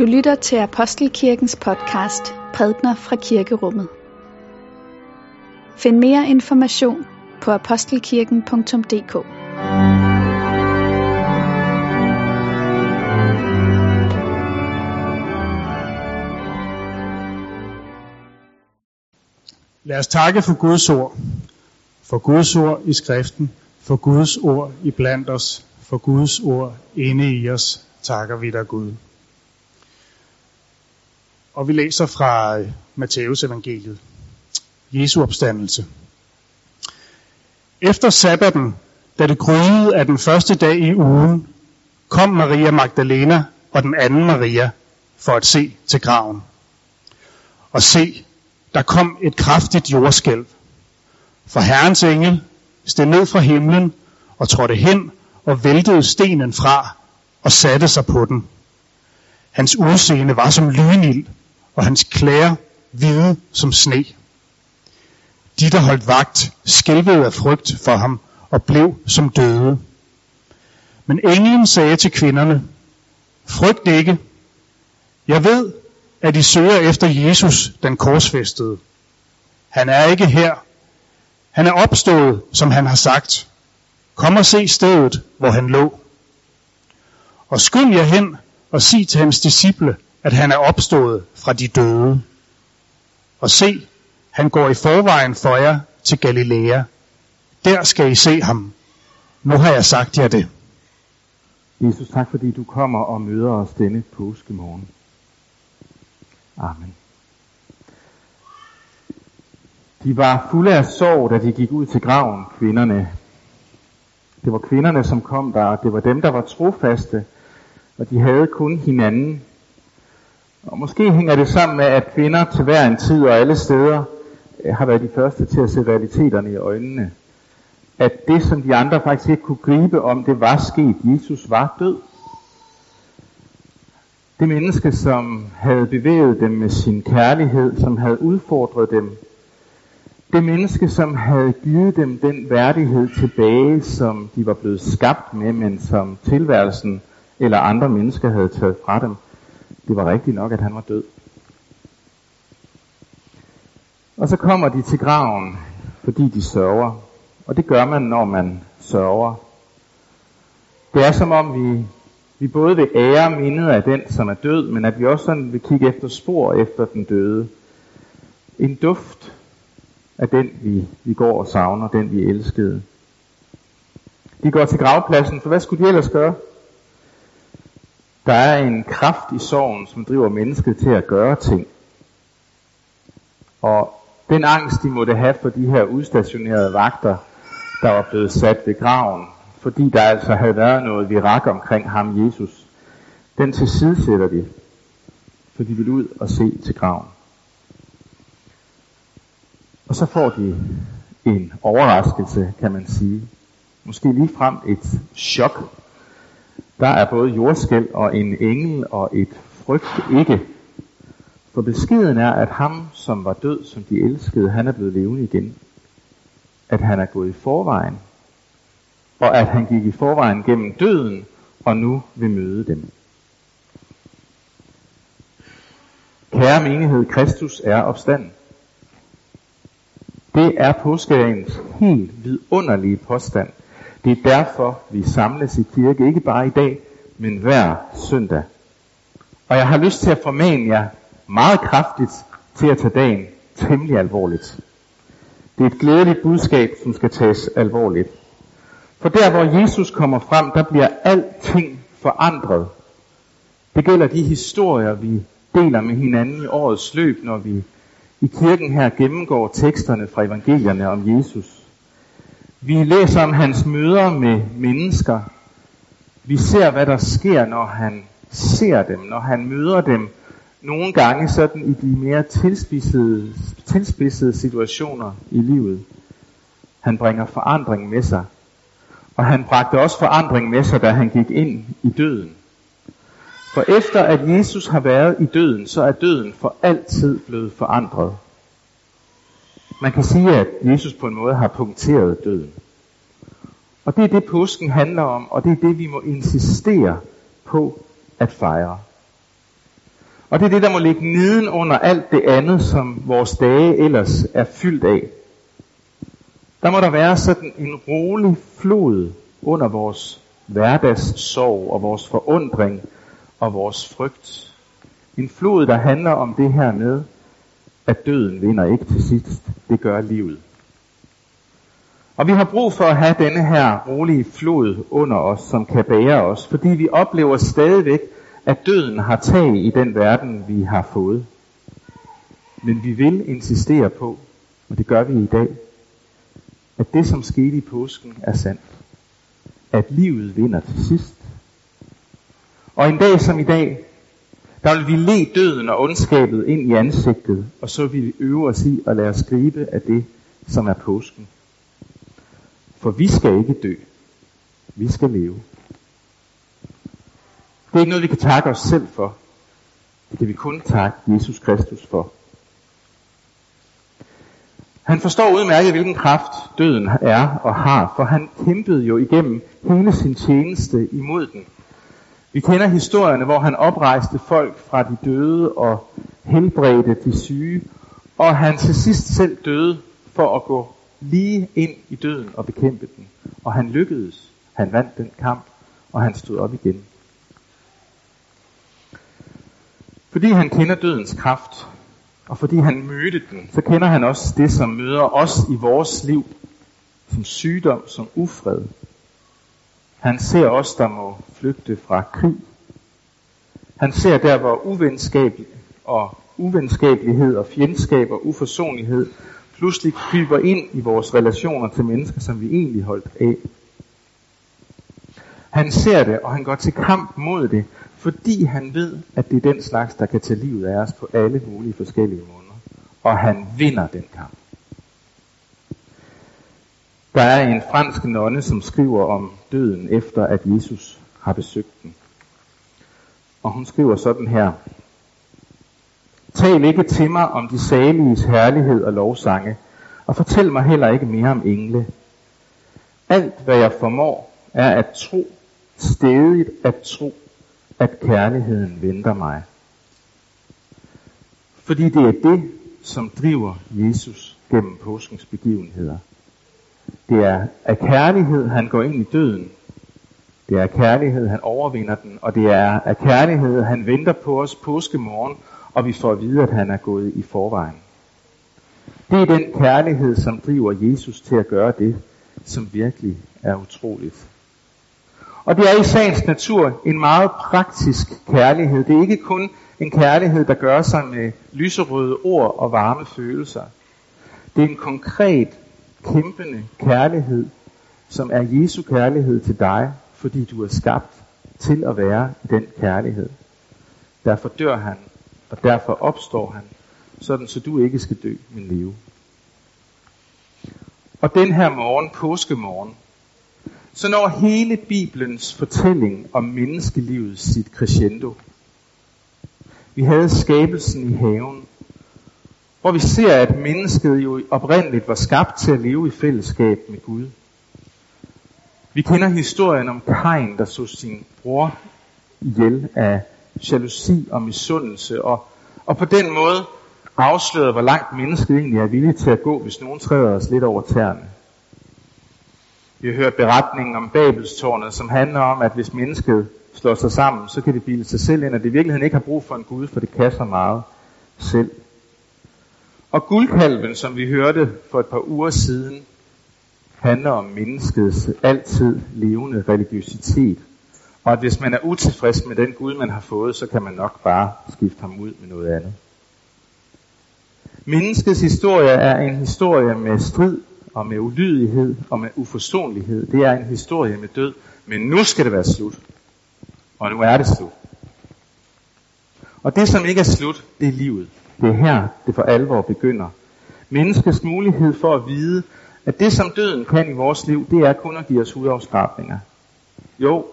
Du lytter til Apostelkirkens podcast Prædner fra Kirkerummet. Find mere information på apostelkirken.dk Lad os takke for Guds ord. For Guds ord i skriften. For Guds ord i blandt os. For Guds ord inde i os. Takker vi dig Gud. Og vi læser fra øh, Matteus evangeliet. Jesu opstandelse. Efter sabbaten, da det gryede af den første dag i ugen, kom Maria Magdalena og den anden Maria for at se til graven. Og se, der kom et kraftigt jordskælv. For Herrens engel steg ned fra himlen og trådte hen og væltede stenen fra og satte sig på den. Hans udseende var som lynild, og hans klæder hvide som sne. De, der holdt vagt, skælvede af frygt for ham og blev som døde. Men englen sagde til kvinderne, frygt ikke. Jeg ved, at I søger efter Jesus, den korsfæstede. Han er ikke her. Han er opstået, som han har sagt. Kom og se stedet, hvor han lå. Og skynd jer hen og sig til hans disciple, at han er opstået fra de døde. Og se, han går i forvejen for jer til Galilea. Der skal I se ham. Nu har jeg sagt jer det. Jesus, tak fordi du kommer og møder os denne påskemorgen. Amen. De var fulde af sorg, da de gik ud til graven, kvinderne. Det var kvinderne, som kom der, og det var dem, der var trofaste, og de havde kun hinanden. Og måske hænger det sammen med, at kvinder til hver en tid og alle steder øh, har været de første til at se realiteterne i øjnene. At det, som de andre faktisk ikke kunne gribe om, det var sket. Jesus var død. Det menneske, som havde bevæget dem med sin kærlighed, som havde udfordret dem. Det menneske, som havde givet dem den værdighed tilbage, som de var blevet skabt med, men som tilværelsen eller andre mennesker havde taget fra dem. Det var rigtigt nok, at han var død. Og så kommer de til graven, fordi de sørger. Og det gør man, når man sørger. Det er som om vi vi både vil ære mindet af den, som er død, men at vi også sådan vil kigge efter spor efter den døde. En duft af den, vi, vi går og savner, den vi elskede. De går til gravpladsen, for hvad skulle de ellers gøre? Der er en kraft i sorgen, som driver mennesket til at gøre ting. Og den angst, de måtte have for de her udstationerede vagter, der var blevet sat ved graven, fordi der altså havde været noget virak omkring ham, Jesus. Den tilsidesætter de, for de vil ud og se til graven. Og så får de en overraskelse, kan man sige. Måske lige frem et chok. Der er både jordskæld og en engel og et frygt ikke. For beskeden er, at ham, som var død, som de elskede, han er blevet levende igen. At han er gået i forvejen og at han gik i forvejen gennem døden, og nu vil møde dem. Kære menighed, Kristus er opstanden. Det er påskedagens helt vidunderlige påstand. Det er derfor, vi samles i kirke, ikke bare i dag, men hver søndag. Og jeg har lyst til at formane jer meget kraftigt til at tage dagen temmelig alvorligt. Det er et glædeligt budskab, som skal tages alvorligt. For der hvor Jesus kommer frem, der bliver alting forandret. Det gælder de historier, vi deler med hinanden i årets løb, når vi i kirken her gennemgår teksterne fra evangelierne om Jesus. Vi læser om hans møder med mennesker. Vi ser, hvad der sker, når han ser dem, når han møder dem. Nogle gange sådan i de mere tilspidsede, tilspidsede situationer i livet. Han bringer forandring med sig. Og han bragte også forandring med sig, da han gik ind i døden. For efter at Jesus har været i døden, så er døden for altid blevet forandret. Man kan sige, at Jesus på en måde har punkteret døden. Og det er det, påsken handler om, og det er det, vi må insistere på at fejre. Og det er det, der må ligge neden under alt det andet, som vores dage ellers er fyldt af. Der må der være sådan en rolig flod under vores hverdagssorg og vores forundring og vores frygt. En flod, der handler om det her med, at døden vinder ikke til sidst. Det gør livet. Og vi har brug for at have denne her rolige flod under os, som kan bære os, fordi vi oplever stadigvæk, at døden har tag i den verden, vi har fået. Men vi vil insistere på, og det gør vi i dag, at det, som skete i påsken, er sandt. At livet vinder til sidst. Og en dag som i dag, der vil vi le døden og ondskabet ind i ansigtet, og så vil vi øve os i at lade os gribe af det, som er påsken. For vi skal ikke dø. Vi skal leve. Det er ikke noget, vi kan takke os selv for. Det kan vi kun takke Jesus Kristus for. Han forstår udmærket, hvilken kraft døden er og har, for han kæmpede jo igennem hele sin tjeneste imod den. Vi kender historierne, hvor han oprejste folk fra de døde og helbredte de syge, og han til sidst selv døde for at gå lige ind i døden og bekæmpe den. Og han lykkedes. Han vandt den kamp, og han stod op igen. Fordi han kender dødens kraft, og fordi han mødte den, så kender han også det, som møder os i vores liv, som sygdom, som ufred. Han ser os, der må flygte fra krig. Han ser der, hvor uvenskab og uvenskabelighed og fjendskab og uforsonlighed pludselig kryber ind i vores relationer til mennesker, som vi egentlig holdt af. Han ser det, og han går til kamp mod det, fordi han ved, at det er den slags, der kan tage livet af os på alle mulige forskellige måder. Og han vinder den kamp. Der er en fransk nonne, som skriver om døden efter, at Jesus har besøgt den. Og hun skriver sådan her. Tal ikke til mig om de saliges herlighed og lovsange, og fortæl mig heller ikke mere om engle. Alt, hvad jeg formår, er at tro, stedigt at tro, at kærligheden venter mig. Fordi det er det, som driver Jesus gennem påskens begivenheder. Det er af kærlighed, han går ind i døden. Det er af kærlighed, han overvinder den. Og det er af kærlighed, han venter på os påskemorgen, og vi får at vide, at han er gået i forvejen. Det er den kærlighed, som driver Jesus til at gøre det, som virkelig er utroligt. Og det er i sagens natur en meget praktisk kærlighed. Det er ikke kun en kærlighed, der gør sig med lyserøde ord og varme følelser. Det er en konkret, kæmpende kærlighed, som er Jesu kærlighed til dig, fordi du er skabt til at være i den kærlighed. Derfor dør han, og derfor opstår han, sådan så du ikke skal dø, men leve. Og den her morgen, påskemorgen, så når hele Bibelens fortælling om menneskelivet sit crescendo. Vi havde skabelsen i haven, hvor vi ser, at mennesket jo oprindeligt var skabt til at leve i fællesskab med Gud. Vi kender historien om Kain, der så sin bror ihjel af jalousi og misundelse, og, og på den måde afslørede, hvor langt mennesket egentlig er villig til at gå, hvis nogen træder os lidt over tæerne. Vi har hørt beretningen om Babelstårnet, som handler om, at hvis mennesket slår sig sammen, så kan det bilde sig selv ind, at det i virkeligheden ikke har brug for en Gud, for det kan så meget selv. Og guldkalven, som vi hørte for et par uger siden, handler om menneskets altid levende religiøsitet. Og at hvis man er utilfreds med den Gud, man har fået, så kan man nok bare skifte ham ud med noget andet. Menneskets historie er en historie med strid og med ulydighed og med uforsonlighed. Det er en historie med død. Men nu skal det være slut. Og nu er det slut. Og det, som ikke er slut, det er livet. Det er her, det for alvor begynder. Menneskets mulighed for at vide, at det, som døden kan i vores liv, det er kun at give os hudafskrabninger. Jo,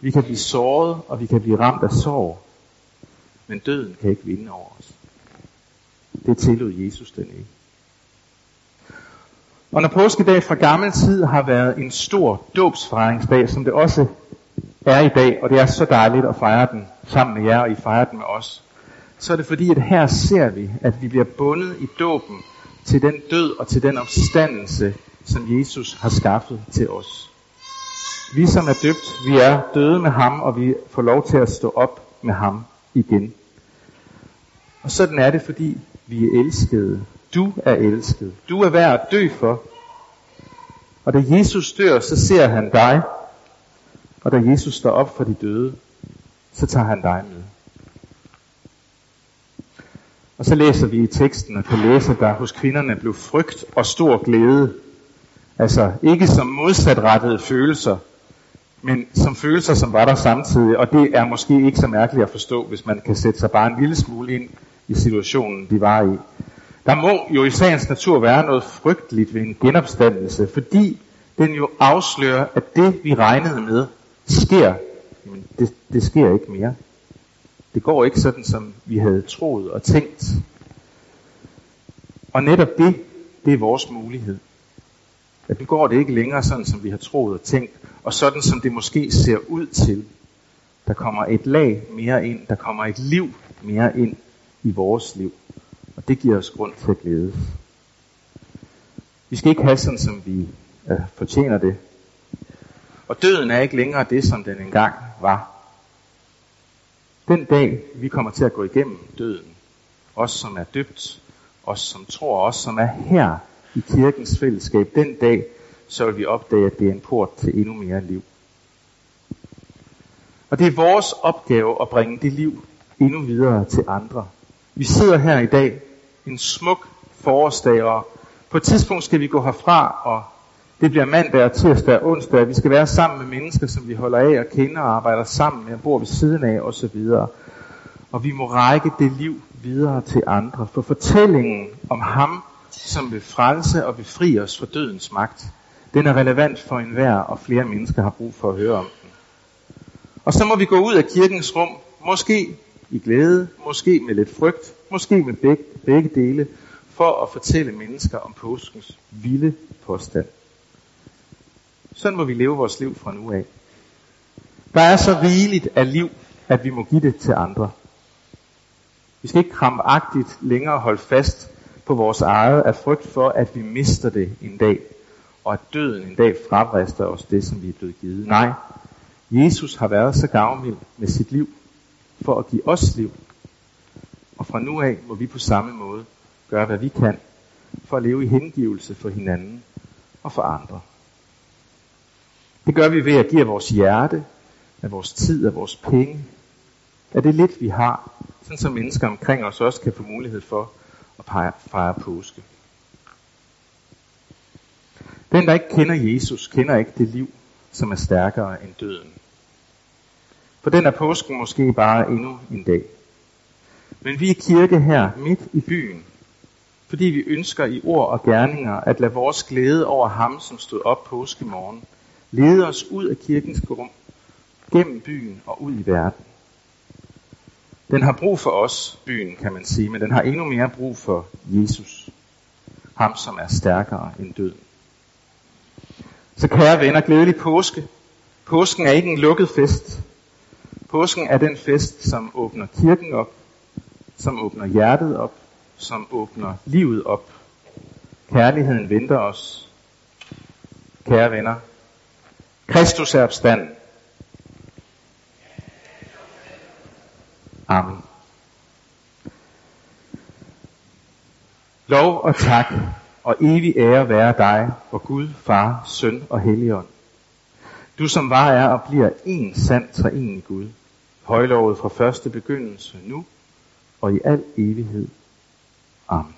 vi kan blive såret, og vi kan blive ramt af sorg. Men døden kan ikke vinde over os. Det tillod Jesus den ikke. Og når påskedag fra gammel tid har været en stor dåbsfejringsdag, som det også er i dag, og det er så dejligt at fejre den sammen med jer, og I fejrer den med os, så er det fordi, at her ser vi, at vi bliver bundet i dåben til den død og til den opstandelse, som Jesus har skaffet til os. Vi som er døbt, vi er døde med ham, og vi får lov til at stå op med ham igen. Og sådan er det, fordi vi er elskede. Du er elsket. Du er værd at dø for. Og da Jesus dør, så ser han dig. Og da Jesus står op for de døde, så tager han dig med. Og så læser vi i teksten og kan læse, at der hos kvinderne blev frygt og stor glæde. Altså ikke som modsatrettede følelser, men som følelser, som var der samtidig. Og det er måske ikke så mærkeligt at forstå, hvis man kan sætte sig bare en lille smule ind i situationen, de var i. Der må jo i sagens natur være noget frygteligt ved en genopstandelse, fordi den jo afslører, at det vi regnede med sker, men det, det sker ikke mere. Det går ikke sådan, som vi havde troet og tænkt. Og netop det, det er vores mulighed. At nu går det ikke længere sådan, som vi har troet og tænkt, og sådan som det måske ser ud til. Der kommer et lag mere ind, der kommer et liv mere ind i vores liv. Og det giver os grund til at glæde. Vi skal ikke have sådan, som vi øh, fortjener det. Og døden er ikke længere det, som den engang var. Den dag, vi kommer til at gå igennem døden, os som er døbt, os som tror, os som er her i kirkens fællesskab, den dag, så vil vi opdage, at det er en port til endnu mere liv. Og det er vores opgave at bringe det liv endnu videre til andre. Vi sidder her i dag, en smuk forårsdag, og på et tidspunkt skal vi gå herfra, og det bliver mandag og tirsdag og onsdag. Vi skal være sammen med mennesker, som vi holder af og kender og arbejder sammen med og bor ved siden af osv. Og vi må række det liv videre til andre. For fortællingen om ham, som vil frelse og befri os fra dødens magt, den er relevant for enhver, og flere mennesker har brug for at høre om den. Og så må vi gå ud af kirkens rum, måske i glæde, måske med lidt frygt, måske med begge, begge dele, for at fortælle mennesker om påskens vilde påstand. Sådan må vi leve vores liv fra nu af. Der er så rigeligt af liv, at vi må give det til andre. Vi skal ikke krampagtigt længere holde fast på vores eget af frygt for, at vi mister det en dag, og at døden en dag frabrister os det, som vi er blevet givet. Nej, Jesus har været så gavmild med sit liv for at give os liv. Og fra nu af må vi på samme måde gøre, hvad vi kan for at leve i hengivelse for hinanden og for andre. Det gør vi ved at give af vores hjerte, af vores tid, af vores penge, af det lidt vi har, sådan som mennesker omkring os også kan få mulighed for at fejre påske. Den, der ikke kender Jesus, kender ikke det liv, som er stærkere end døden. For den er påsken måske bare endnu en dag. Men vi er kirke her midt i byen, fordi vi ønsker i ord og gerninger at lade vores glæde over ham, som stod op påskemorgen, lede os ud af kirkens rum, gennem byen og ud i verden. Den har brug for os, byen kan man sige, men den har endnu mere brug for Jesus. Ham, som er stærkere end døden. Så kære venner, glædelig påske. Påsken er ikke en lukket fest. Påsken er den fest, som åbner kirken op, som åbner hjertet op, som åbner livet op. Kærligheden venter os. Kære venner, Kristus er opstanden. Amen. Lov og tak og evig ære være dig, og Gud, Far, Søn og Helligånd. Du som var er og bliver en sand treenig Gud, højlovet fra første begyndelse nu og i al evighed. Amen.